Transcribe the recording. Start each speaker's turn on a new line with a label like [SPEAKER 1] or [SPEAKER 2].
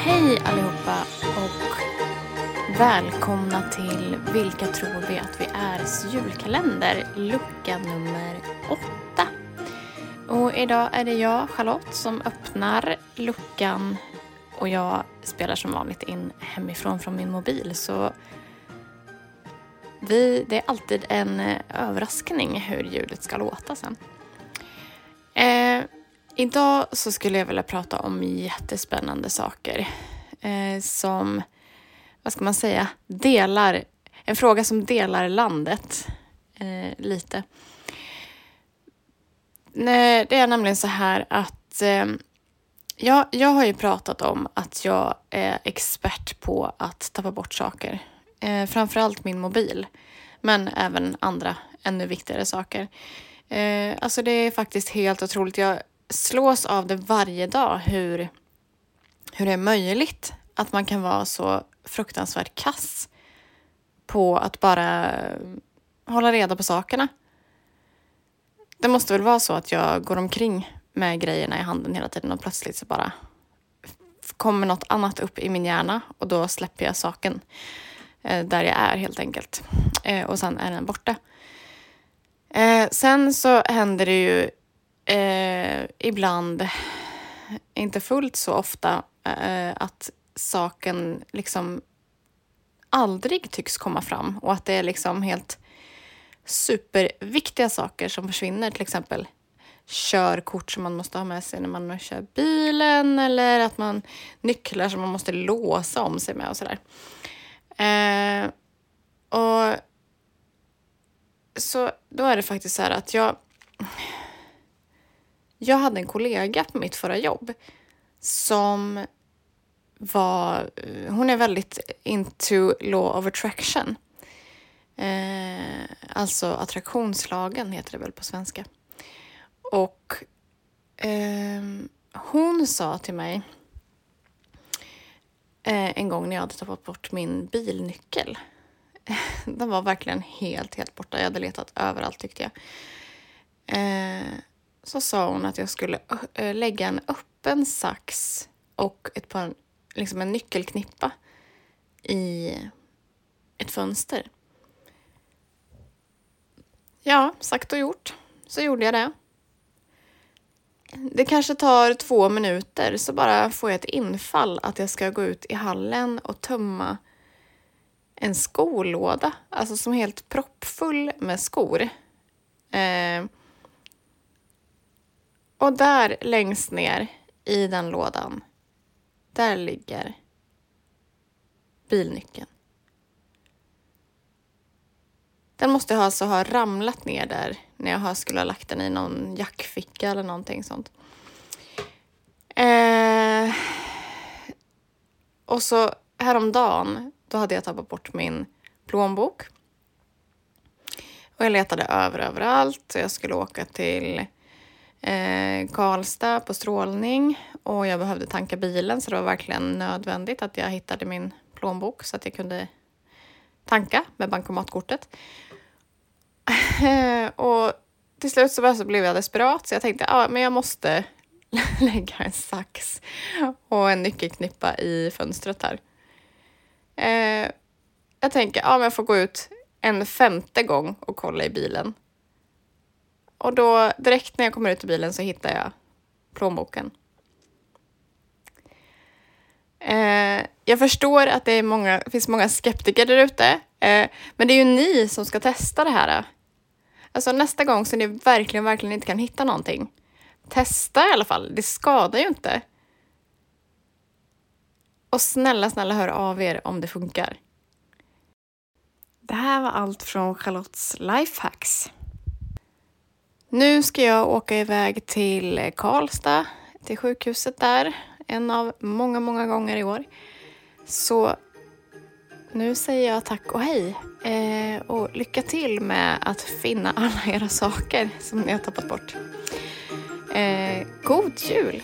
[SPEAKER 1] Hej allihopa och välkomna till Vilka tror vi att vi är?s julkalender, lucka nummer åtta. Och idag är det jag, Charlotte, som öppnar luckan och jag spelar som vanligt in hemifrån från min mobil så vi, det är alltid en eh, överraskning hur ljudet ska låta sen. Eh, idag så skulle jag vilja prata om jättespännande saker eh, som, vad ska man säga, delar, en fråga som delar landet eh, lite. Det är nämligen så här att eh, jag, jag har ju pratat om att jag är expert på att tappa bort saker. Eh, framförallt min mobil, men även andra ännu viktigare saker. Eh, alltså det är faktiskt helt otroligt. Jag slås av det varje dag hur, hur det är möjligt att man kan vara så fruktansvärt kass på att bara hålla reda på sakerna. Det måste väl vara så att jag går omkring med grejerna i handen hela tiden och plötsligt så bara kommer något annat upp i min hjärna och då släpper jag saken eh, där jag är helt enkelt. Eh, och sen är den borta. Eh, sen så händer det ju eh, ibland, inte fullt så ofta, eh, att saken liksom aldrig tycks komma fram och att det är liksom helt superviktiga saker som försvinner, till exempel körkort som man måste ha med sig när man kör bilen eller att man nycklar som man måste låsa om sig med och sådär. Eh, och så då är det faktiskt så här att jag jag hade en kollega på mitt förra jobb som var, eh, hon är väldigt into law of attraction. Eh, alltså attraktionslagen heter det väl på svenska. Och eh, hon sa till mig eh, en gång när jag hade tappat bort min bilnyckel. Den var verkligen helt, helt borta. Jag hade letat överallt tyckte jag. Eh, så sa hon att jag skulle eh, lägga en öppen sax och ett par, liksom en nyckelknippa i ett fönster. Ja, sagt och gjort. Så gjorde jag det. Det kanske tar två minuter så bara får jag ett infall att jag ska gå ut i hallen och tömma en skolåda, alltså som är helt proppfull med skor. Eh, och där längst ner i den lådan, där ligger bilnyckeln. Den måste alltså ha ramlat ner där när jag skulle ha lagt den i någon jackficka eller någonting sånt. Eh, och så häromdagen, då hade jag tappat bort min plånbok. Och jag letade över överallt. och Jag skulle åka till eh, Karlstad på strålning och jag behövde tanka bilen så det var verkligen nödvändigt att jag hittade min plånbok så att jag kunde tanka med bankomatkortet. och till slut så blev jag desperat så jag tänkte ja, men jag måste lägga en sax och en nyckelknippa i fönstret här. Eh, jag tänker ja, men jag får gå ut en femte gång och kolla i bilen. Och då direkt när jag kommer ut ur bilen så hittar jag plånboken. Eh, jag förstår att det är många, finns många skeptiker där ute, eh, men det är ju ni som ska testa det här. Alltså nästa gång så ni verkligen, verkligen inte kan hitta någonting, testa i alla fall. Det skadar ju inte. Och snälla, snälla hör av er om det funkar. Det här var allt från Charlottes Lifehacks. Nu ska jag åka iväg till Karlstad, till sjukhuset där, en av många, många gånger i år. Så nu säger jag tack och hej eh, och lycka till med att finna alla era saker som ni har tappat bort. Eh, god jul!